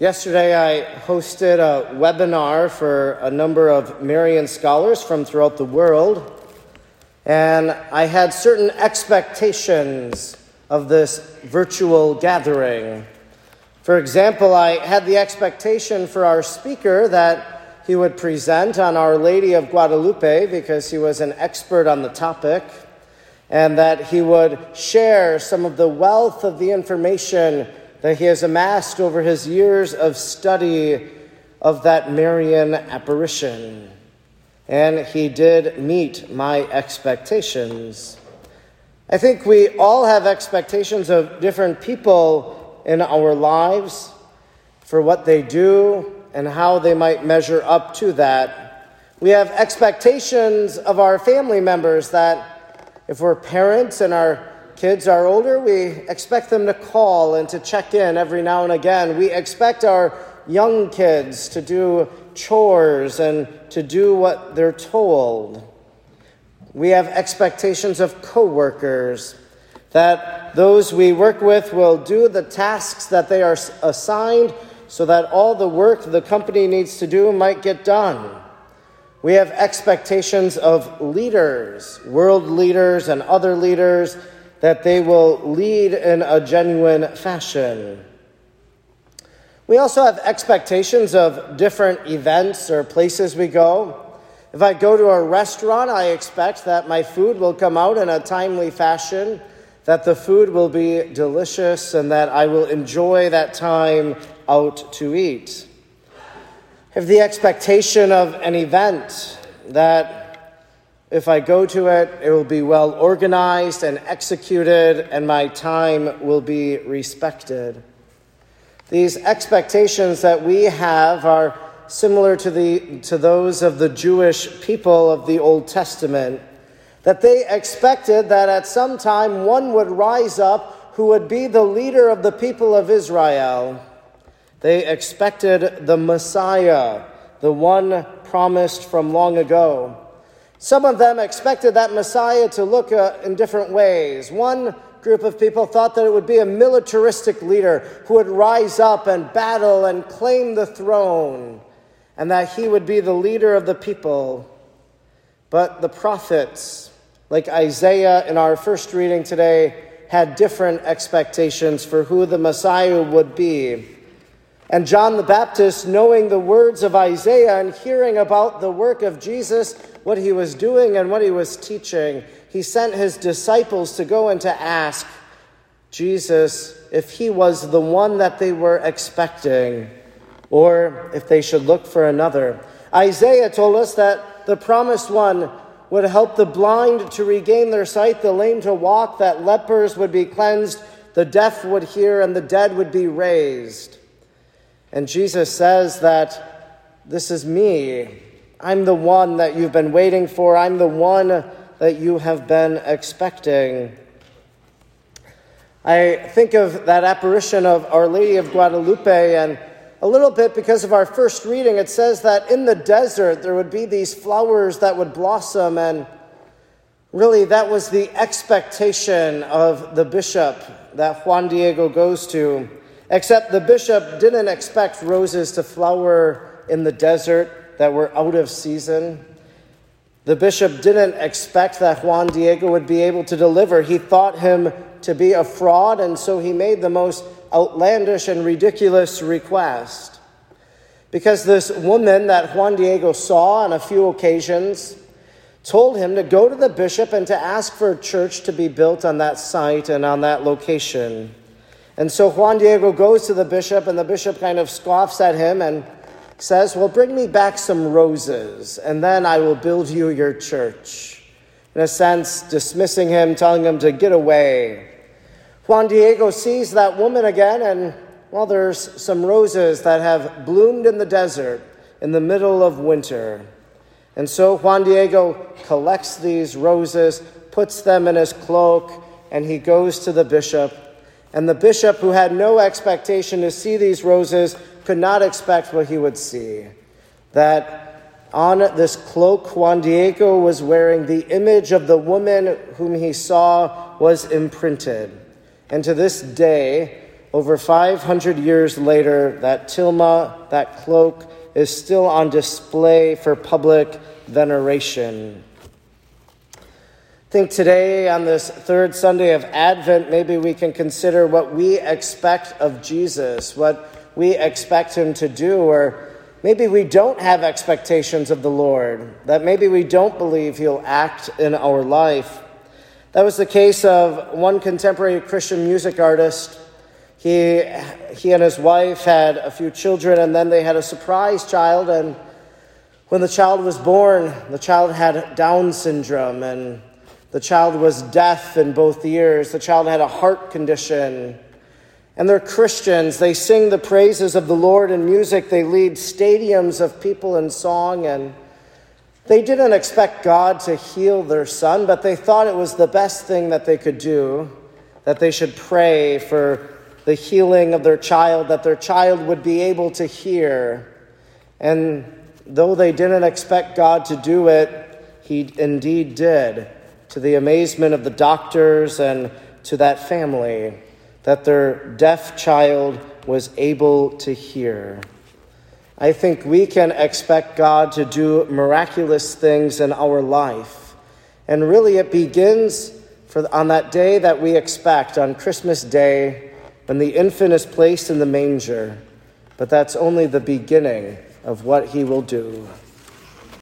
Yesterday, I hosted a webinar for a number of Marian scholars from throughout the world, and I had certain expectations of this virtual gathering. For example, I had the expectation for our speaker that he would present on Our Lady of Guadalupe because he was an expert on the topic, and that he would share some of the wealth of the information that he has amassed over his years of study of that Marian apparition. And he did meet my expectations. I think we all have expectations of different people in our lives for what they do and how they might measure up to that. We have expectations of our family members that if we're parents and our kids are older, we expect them to call and to check in every now and again. We expect our young kids to do chores and to do what they're told. We have expectations of coworkers that those we work with will do the tasks that they are assigned so that all the work the company needs to do might get done. We have expectations of leaders, world leaders and other leaders that they will lead in a genuine fashion. We also have expectations of different events or places we go. If I go to a restaurant, I expect that my food will come out in a timely fashion, that the food will be delicious, and that I will enjoy that time out to eat. I have the expectation of an event that if I go to it, it will be well organized and executed, and my time will be respected. These expectations that we have are similar to, the, to those of the Jewish people of the Old Testament, that they expected that at some time one would rise up who would be the leader of the people of Israel. They expected the Messiah, the one promised from long ago. Some of them expected that Messiah to look uh, in different ways. One group of people thought that it would be a militaristic leader who would rise up and battle and claim the throne, and that he would be the leader of the people. But the prophets, like Isaiah in our first reading today, had different expectations for who the Messiah would be. And John the Baptist, knowing the words of Isaiah and hearing about the work of Jesus, what he was doing and what he was teaching, he sent his disciples to go and to ask Jesus if he was the one that they were expecting or if they should look for another. Isaiah told us that the promised one would help the blind to regain their sight, the lame to walk, that lepers would be cleansed, the deaf would hear, and the dead would be raised. And Jesus says that this is me. I'm the one that you've been waiting for. I'm the one that you have been expecting. I think of that apparition of Our Lady of Guadalupe, and a little bit because of our first reading, it says that in the desert there would be these flowers that would blossom, and really that was the expectation of the bishop that Juan Diego goes to. Except the bishop didn't expect roses to flower in the desert that were out of season. The bishop didn't expect that Juan Diego would be able to deliver. He thought him to be a fraud, and so he made the most outlandish and ridiculous request. Because this woman that Juan Diego saw on a few occasions told him to go to the bishop and to ask for a church to be built on that site and on that location. And so Juan Diego goes to the bishop, and the bishop kind of scoffs at him and says, Well, bring me back some roses, and then I will build you your church. In a sense, dismissing him, telling him to get away. Juan Diego sees that woman again, and well, there's some roses that have bloomed in the desert in the middle of winter. And so Juan Diego collects these roses, puts them in his cloak, and he goes to the bishop and the bishop, who had no expectation to see these roses, could not expect what he would see. That on this cloak, Juan Diego was wearing the image of the woman whom he saw was imprinted. And to this day, over 500 years later, that tilma, that cloak, is still on display for public veneration. I think today, on this third Sunday of Advent, maybe we can consider what we expect of Jesus, what we expect him to do, or maybe we don't have expectations of the Lord, that maybe we don't believe he'll act in our life. That was the case of one contemporary Christian music artist. He, he and his wife had a few children, and then they had a surprise child. And when the child was born, the child had Down syndrome, and the child was deaf in both ears. The child had a heart condition. And they're Christians. They sing the praises of the Lord in music. They lead stadiums of people in song. And they didn't expect God to heal their son, but they thought it was the best thing that they could do, that they should pray for the healing of their child, that their child would be able to hear. And though they didn't expect God to do it, He indeed did to the amazement of the doctors and to that family, that their deaf child was able to hear. I think we can expect God to do miraculous things in our life. And really, it begins for, on that day that we expect, on Christmas Day, when the infant is placed in the manger. But that's only the beginning of what he will do.